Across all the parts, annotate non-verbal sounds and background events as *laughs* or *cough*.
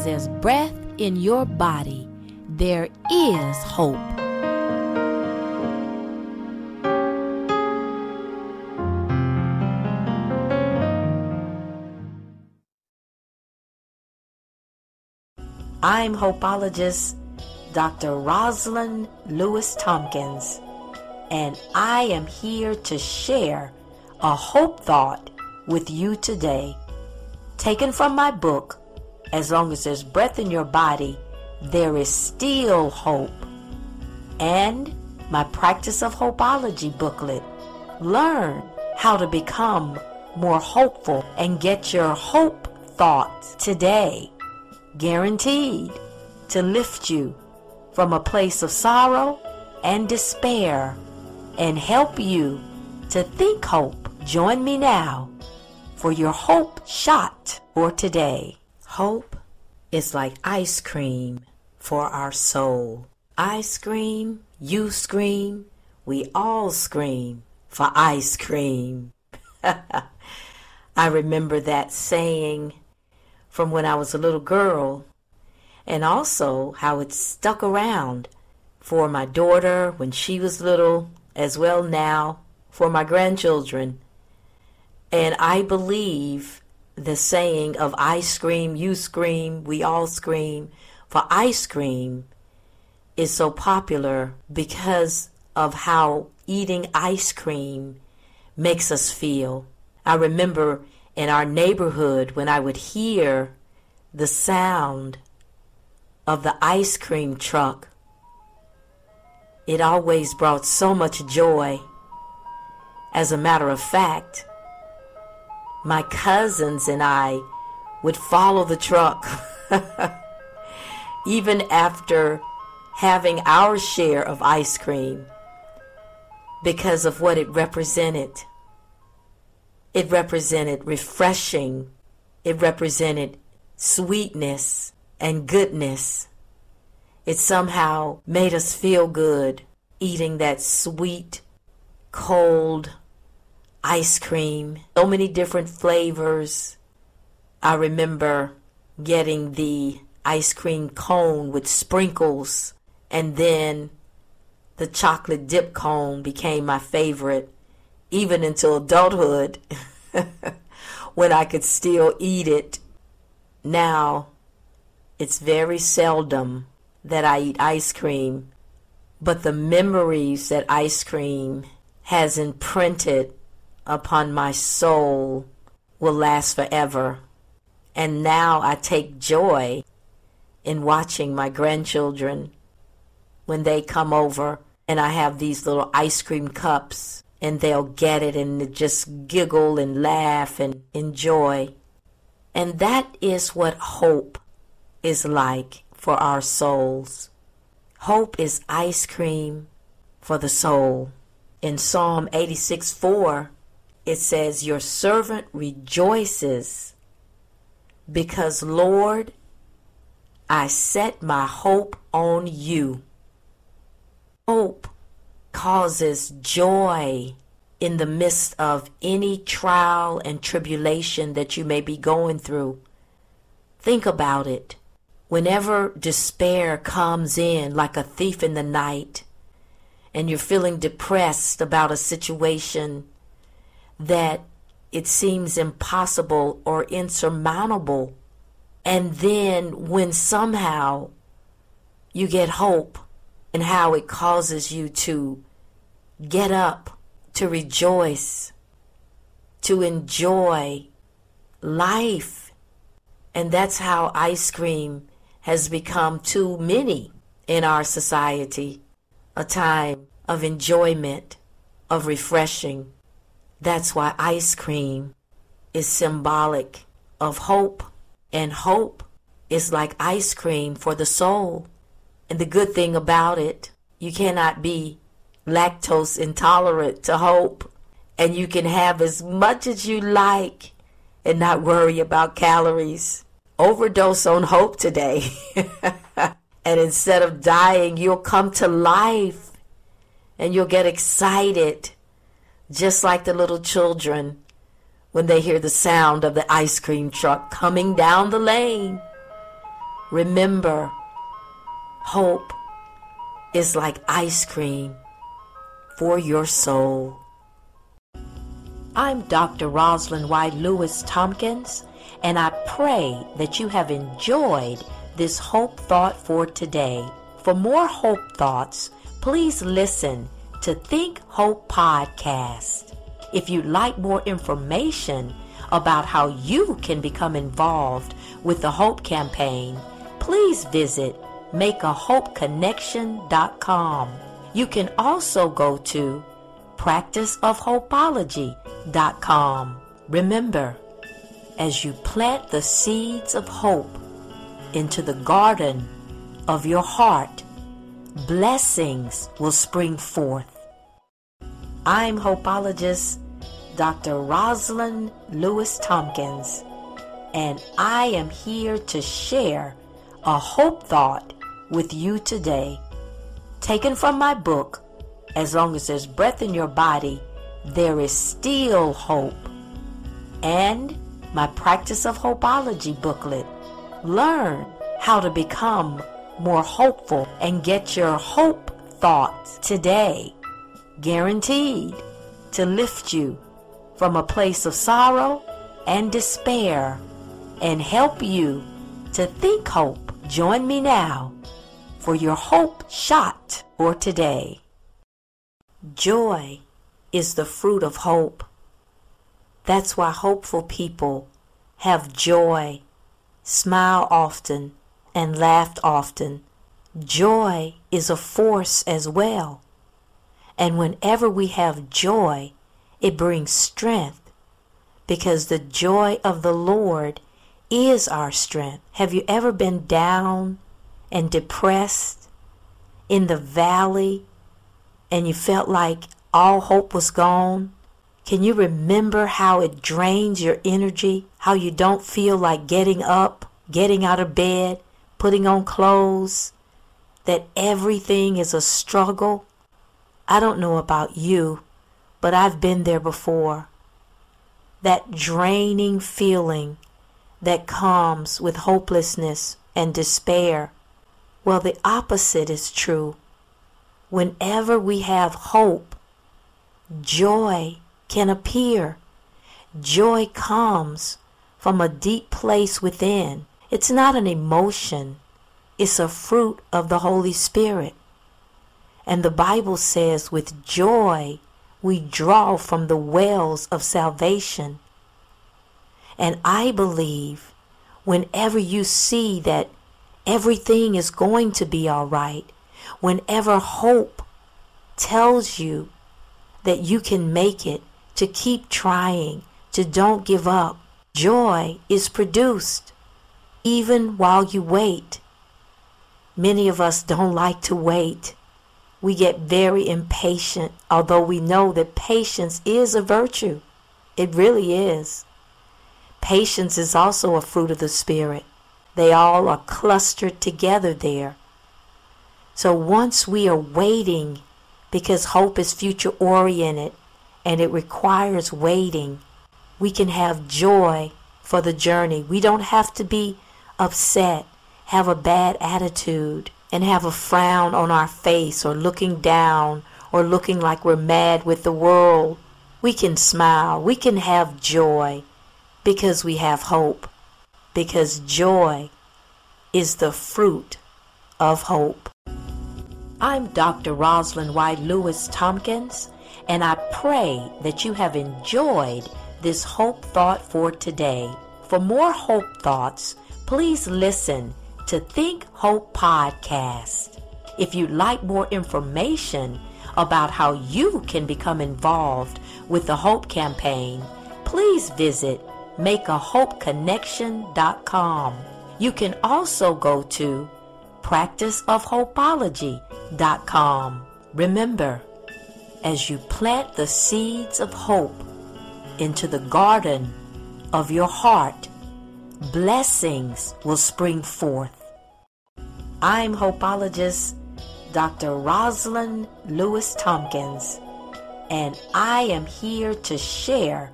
as there's breath in your body, there is hope. I'm hopeologist Dr. Rosalind Lewis Tompkins, and I am here to share a hope thought with you today. Taken from my book, As Long as There's Breath in Your Body, There is Still Hope, and my Practice of Hopeology booklet. Learn how to become more hopeful and get your hope thoughts today guaranteed to lift you from a place of sorrow and despair and help you to think hope. Join me now for your hope shot for today. Hope is like ice cream for our soul. I scream, you scream, we all scream for ice cream. *laughs* I remember that saying from when I was a little girl, and also how it stuck around for my daughter when she was little, as well now for my grandchildren. And I believe the saying of I scream, you scream, we all scream for ice cream is so popular because of how eating ice cream makes us feel. I remember in our neighborhood when I would hear the sound of the ice cream truck. It always brought so much joy. As a matter of fact, my cousins and I would follow the truck *laughs* even after having our share of ice cream because of what it represented. It represented refreshing. It represented sweetness and goodness. It somehow made us feel good eating that sweet, cold ice cream. So many different flavors. I remember getting the ice cream cone with sprinkles, and then the chocolate dip cone became my favorite even until adulthood *laughs* when I could still eat it. Now, it's very seldom that I eat ice cream, but the memories that ice cream has imprinted upon my soul will last forever. And now I take joy in watching my grandchildren when they come over and I have these little ice cream cups and they'll get it and just giggle and laugh and enjoy. And that is what hope is like for our souls. Hope is ice cream for the soul. In Psalm 86 4, it says, Your servant rejoices because, Lord, I set my hope on you. Hope causes joy in the midst of any trial and tribulation that you may be going through. Think about it. Whenever despair comes in like a thief in the night, and you're feeling depressed about a situation that it seems impossible or insurmountable, and then when somehow you get hope, and how it causes you to get up, to rejoice, to enjoy life. And that's how ice cream has become too many in our society a time of enjoyment, of refreshing. That's why ice cream is symbolic of hope, and hope is like ice cream for the soul. And the good thing about it, you cannot be lactose intolerant to hope. And you can have as much as you like and not worry about calories. Overdose on hope today. *laughs* and instead of dying, you'll come to life and you'll get excited, just like the little children when they hear the sound of the ice cream truck coming down the lane. Remember, hope is like ice cream for your soul. I'm Dr. Rosalind White Lewis Tompkins, and I pray that you have enjoyed this Hope Thought for today. For more Hope Thoughts, please listen to Think Hope Podcast. If you'd like more information about how you can become involved with the Hope Campaign, please visit makeahopeconnection.com. You can also go to practiceofhopeology.com. Remember, as you plant the seeds of hope into the garden of your heart, blessings will spring forth. I'm hopeologist Dr. Rosalind Lewis Tompkins, and I am here to share a hope thought with you today, taken from my book, As Long as There's Breath in Your Body, There is Still Hope, and my Practice of Hopeology booklet. Learn how to become more hopeful and get your hope thoughts today, guaranteed to lift you from a place of sorrow and despair and help you to think hope. Join me now for your hope shot for today. Joy is the fruit of hope. That's why hopeful people have joy, smile often, and laughed often. Joy is a force as well. And whenever we have joy, it brings strength because the joy of the Lord is our strength. Have you ever been down and depressed in the valley and you felt like all hope was gone? Can you remember how it drains your energy? How you don't feel like getting up, getting out of bed, putting on clothes? That everything is a struggle? I don't know about you, but I've been there before. That draining feeling that comes with hopelessness and despair. Well, the opposite is true. Whenever we have hope, joy can appear. Joy comes from a deep place within. It's not an emotion, it's a fruit of the Holy Spirit. And the Bible says, with joy we draw from the wells of salvation. And I believe whenever you see that everything is going to be all right, whenever hope tells you that you can make it, to keep trying, to don't give up. Joy is produced even while you wait. Many of us don't like to wait. We get very impatient, although we know that patience is a virtue. It really is. Patience is also a fruit of the Spirit. They all are clustered together there. So once we are waiting, because hope is future oriented, and it requires waiting. We can have joy for the journey. We don't have to be upset, have a bad attitude, and have a frown on our face or looking down or looking like we're mad with the world. We can smile. We can have joy because we have hope. Because joy is the fruit of hope. I'm Dr. Rosalind White Lewis Tompkins and I pray that you have enjoyed this Hope Thought for today. For more Hope Thoughts, please listen to Think Hope Podcast. If you'd like more information about how you can become involved with the Hope Campaign, please visit makeahopeconnection.com. You can also go to practiceofhopeology.com. Remember, as you plant the seeds of hope into the garden of your heart, blessings will spring forth. I'm hopeologist Dr. Rosalind Lewis Tompkins, and I am here to share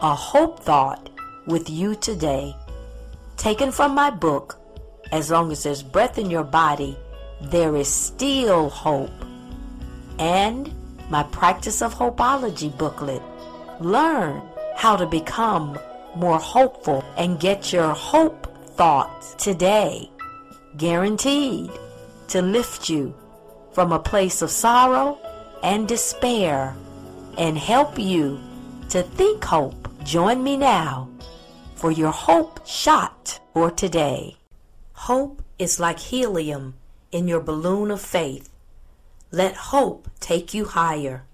a hope thought with you today, taken from my book, as long as there's breath in your body, there is still hope. And my Practice of Hopeology booklet. Learn how to become more hopeful and get your hope thoughts today, guaranteed to lift you from a place of sorrow and despair and help you to think hope. Join me now for your hope shot for today. Hope is like helium in your balloon of faith. Let hope take you higher.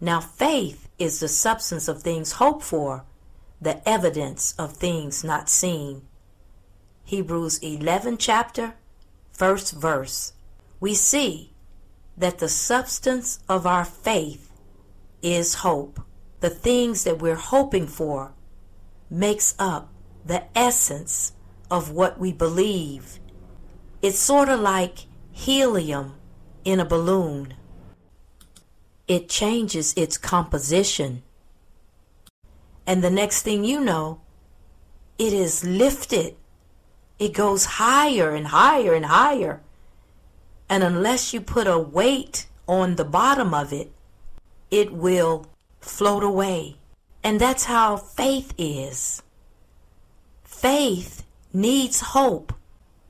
Now, faith is the substance of things hoped for, the evidence of things not seen. Hebrews 11 chapter, first verse. We see that the substance of our faith is hope. The things that we're hoping for makes up the essence of what we believe. It's sort of like helium in a balloon. It changes its composition. And the next thing you know, it is lifted. It goes higher and higher and higher. And unless you put a weight on the bottom of it, it will float away. And that's how faith is. Faith needs hope.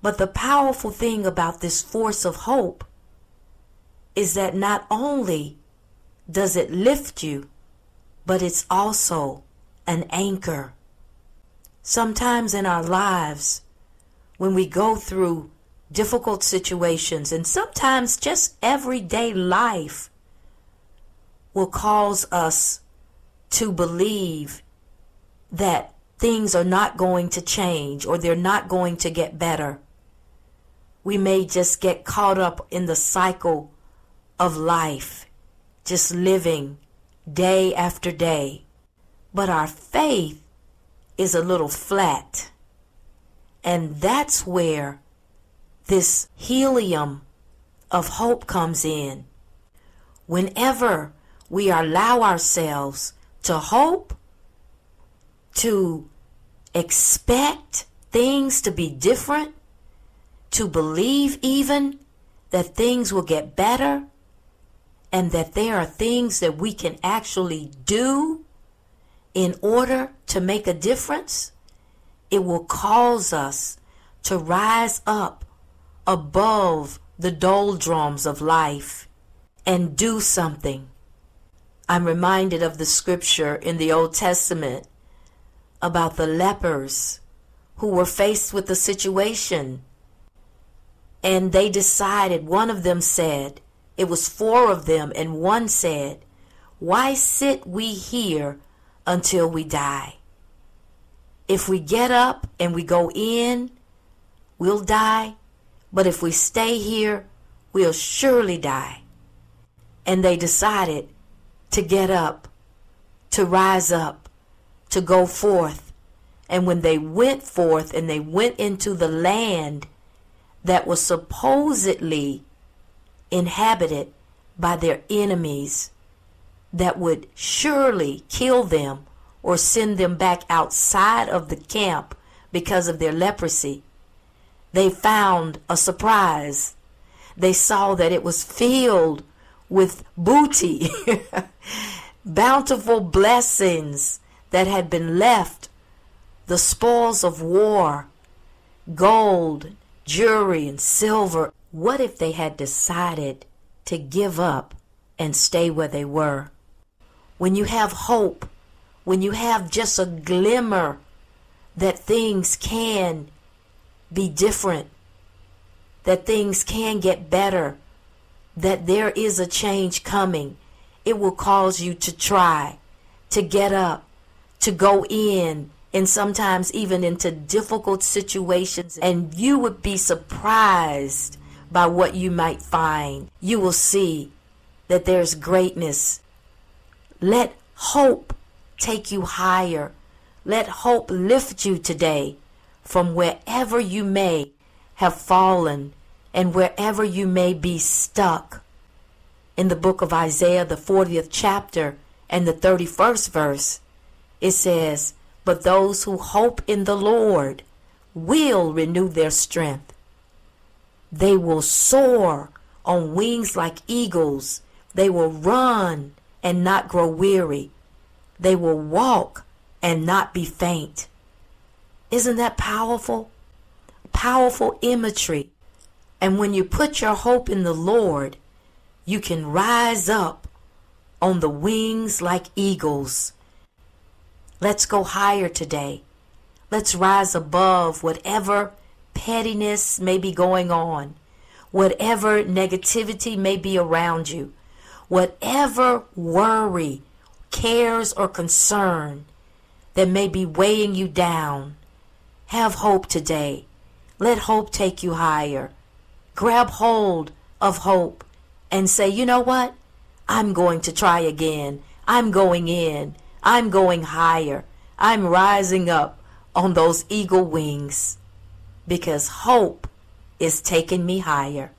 But the powerful thing about this force of hope is that not only does it lift you, but it's also an anchor. Sometimes in our lives, when we go through difficult situations, and sometimes just everyday life will cause us to believe that things are not going to change or they're not going to get better. We may just get caught up in the cycle of life, just living day after day. But our faith is a little flat. And that's where this helium of hope comes in. Whenever we allow ourselves to hope, to expect things to be different, to believe even that things will get better, and that there are things that we can actually do in order to make a difference, it will cause us to rise up above the doldrums of life and do something. I'm reminded of the scripture in the Old Testament about the lepers who were faced with the situation. And they decided, one of them said, it was four of them, and one said, Why sit we here until we die? If we get up and we go in, we'll die. But if we stay here, we'll surely die. And they decided to get up, to rise up, to go forth. And when they went forth and they went into the land that was supposedly inhabited by their enemies that would surely kill them or send them back outside of the camp because of their leprosy, they found a surprise. They saw that it was filled with booty, *laughs* bountiful blessings that had been left, the spoils of war, gold, jewelry, and silver. What if they had decided to give up and stay where they were? When you have hope, when you have just a glimmer that things can be different, that things can get better, that there is a change coming, it will cause you to try, to get up, to go in, and sometimes even into difficult situations. And you would be surprised by what you might find. You will see that there's greatness. Let hope take you higher. Let hope lift you today from wherever you may have fallen and wherever you may be stuck. In the book of Isaiah, the 40th chapter and the 31st verse, it says, But those who hope in the Lord will renew their strength. They will soar on wings like eagles. They will run and not grow weary. They will walk and not be faint. Isn't that powerful? Powerful imagery. And when you put your hope in the Lord, you can rise up on the wings like eagles. Let's go higher today. Let's rise above whatever pettiness may be going on, whatever negativity may be around you, whatever worry, cares, or concern that may be weighing you down. Have hope today. Let hope take you higher. Grab hold of hope and say, you know what? I'm going to try again. I'm going in. I'm going higher. I'm rising up on those eagle wings because hope is taking me higher.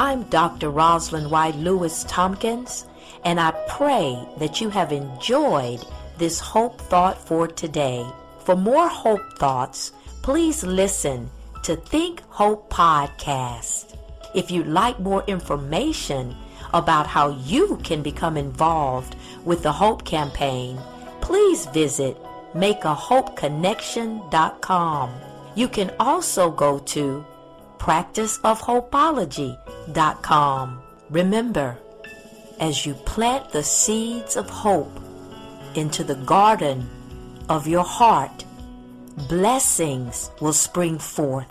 I'm Dr. Rosalind White Lewis Tompkins, and I pray that you have enjoyed this hope thought for today. For more hope thoughts, please listen to Think Hope Podcast. If you'd like more information about how you can become involved with the Hope Campaign, please visit makeahopeconnection.com. You can also go to practiceofhopeology.com. Remember, as you plant the seeds of hope into the garden of your heart, blessings will spring forth.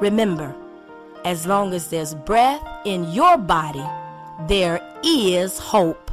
Remember, as long as there's breath in your body, there is hope.